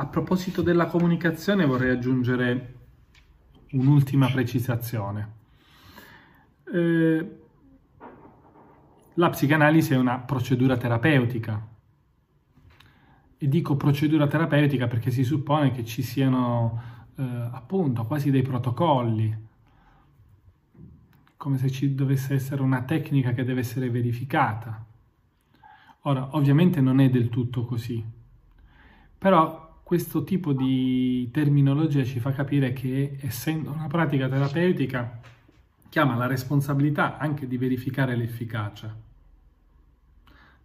A proposito della comunicazione vorrei aggiungere un'ultima precisazione. Eh, la psicanalisi è una procedura terapeutica. E dico procedura terapeutica perché si suppone che ci siano eh, appunto quasi dei protocolli, come se ci dovesse essere una tecnica che deve essere verificata. Ora, ovviamente non è del tutto così, però questo tipo di terminologia ci fa capire che essendo una pratica terapeutica chiama la responsabilità anche di verificare l'efficacia,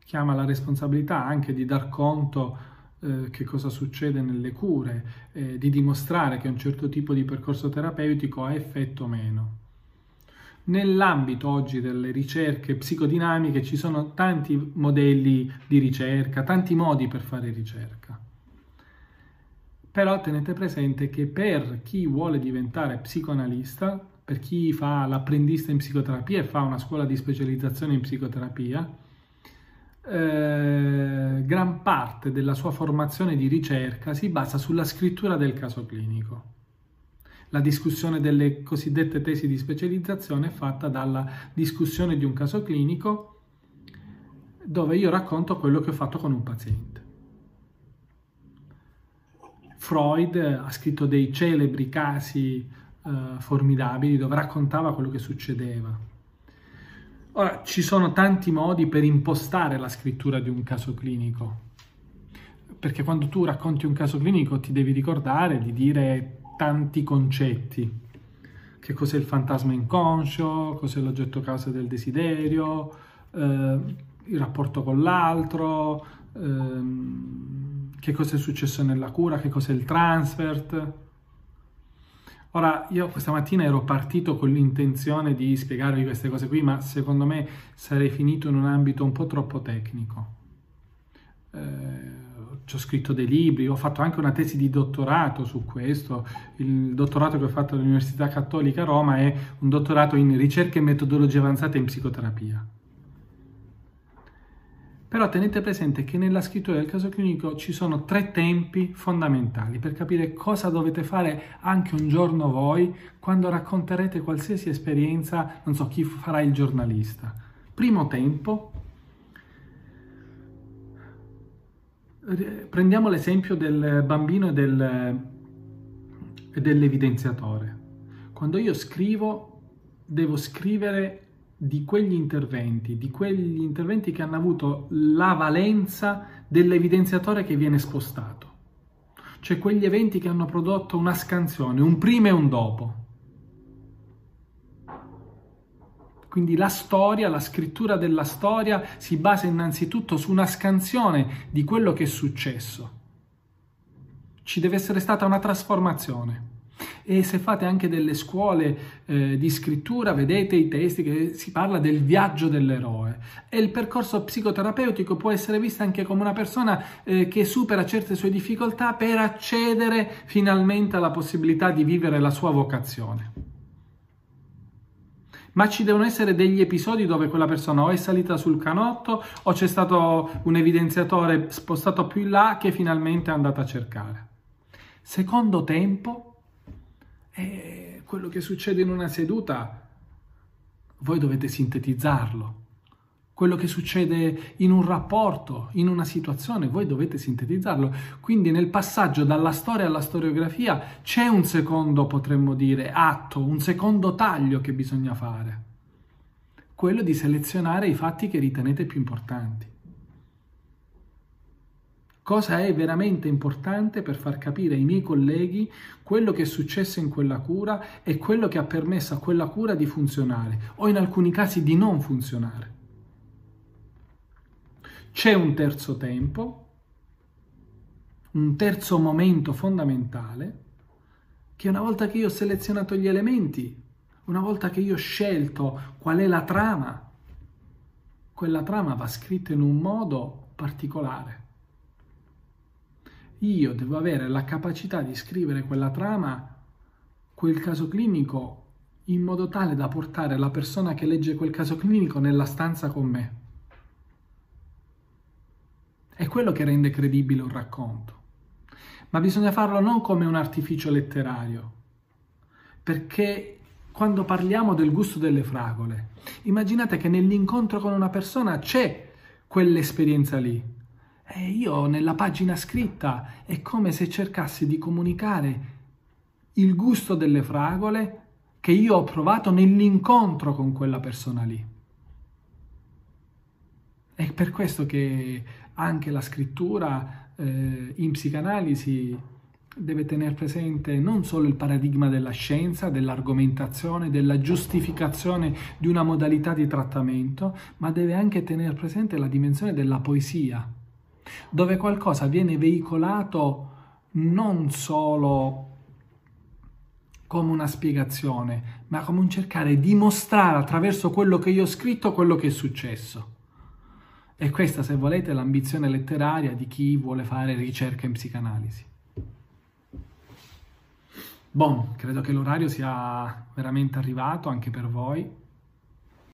chiama la responsabilità anche di dar conto eh, che cosa succede nelle cure, eh, di dimostrare che un certo tipo di percorso terapeutico ha effetto o meno. Nell'ambito oggi delle ricerche psicodinamiche ci sono tanti modelli di ricerca, tanti modi per fare ricerca. Però tenete presente che per chi vuole diventare psicoanalista, per chi fa l'apprendista in psicoterapia e fa una scuola di specializzazione in psicoterapia, eh, gran parte della sua formazione di ricerca si basa sulla scrittura del caso clinico. La discussione delle cosiddette tesi di specializzazione è fatta dalla discussione di un caso clinico dove io racconto quello che ho fatto con un paziente. Freud ha scritto dei celebri casi eh, formidabili dove raccontava quello che succedeva. Ora, ci sono tanti modi per impostare la scrittura di un caso clinico, perché quando tu racconti un caso clinico ti devi ricordare di dire tanti concetti. Che cos'è il fantasma inconscio, cos'è l'oggetto causa del desiderio, eh, il rapporto con l'altro, ehm, che cosa è successo nella cura, che cos'è il transfert. Ora, io questa mattina ero partito con l'intenzione di spiegarvi queste cose qui, ma secondo me sarei finito in un ambito un po' troppo tecnico. Eh, ho scritto dei libri, ho fatto anche una tesi di dottorato su questo. Il dottorato che ho fatto all'Università Cattolica Roma è un dottorato in ricerche e metodologie avanzate in psicoterapia. Però tenete presente che nella scrittura del caso clinico ci sono tre tempi fondamentali per capire cosa dovete fare anche un giorno voi quando racconterete qualsiasi esperienza, non so chi farà il giornalista. Primo tempo, prendiamo l'esempio del bambino e, del, e dell'evidenziatore. Quando io scrivo, devo scrivere di quegli interventi, di quegli interventi che hanno avuto la valenza dell'evidenziatore che viene spostato. Cioè quegli eventi che hanno prodotto una scansione, un prima e un dopo. Quindi la storia, la scrittura della storia si basa innanzitutto su una scansione di quello che è successo. Ci deve essere stata una trasformazione e se fate anche delle scuole eh, di scrittura vedete i testi che si parla del viaggio dell'eroe e il percorso psicoterapeutico può essere visto anche come una persona eh, che supera certe sue difficoltà per accedere finalmente alla possibilità di vivere la sua vocazione ma ci devono essere degli episodi dove quella persona o è salita sul canotto o c'è stato un evidenziatore spostato più in là che finalmente è andata a cercare. Secondo tempo, e quello che succede in una seduta, voi dovete sintetizzarlo. Quello che succede in un rapporto, in una situazione, voi dovete sintetizzarlo. Quindi nel passaggio dalla storia alla storiografia c'è un secondo, potremmo dire, atto, un secondo taglio che bisogna fare. Quello di selezionare i fatti che ritenete più importanti cosa è veramente importante per far capire ai miei colleghi quello che è successo in quella cura e quello che ha permesso a quella cura di funzionare o in alcuni casi di non funzionare. C'è un terzo tempo, un terzo momento fondamentale, che una volta che io ho selezionato gli elementi, una volta che io ho scelto qual è la trama, quella trama va scritta in un modo particolare io devo avere la capacità di scrivere quella trama, quel caso clinico, in modo tale da portare la persona che legge quel caso clinico nella stanza con me. È quello che rende credibile un racconto. ma bisogna farlo non come un artificio letterario, perché quando parliamo del gusto delle fragole, immaginate che nell'incontro con una persona c'è quell'esperienza lì. E io nella pagina scritta è come se cercassi di comunicare il gusto delle fragole che io ho provato nell'incontro con quella persona lì. È per questo che anche la scrittura eh, in psicanalisi deve tenere presente non solo il paradigma della scienza, dell'argomentazione, della giustificazione di una modalità di trattamento, ma deve anche tenere presente la dimensione della poesia, dove qualcosa viene veicolato non solo come una spiegazione, ma come un cercare di mostrare attraverso quello che io ho scritto quello che è successo. E questa, se volete, è l'ambizione letteraria di chi vuole fare ricerca in psicanalisi. Bon, credo che l'orario sia veramente arrivato anche per voi.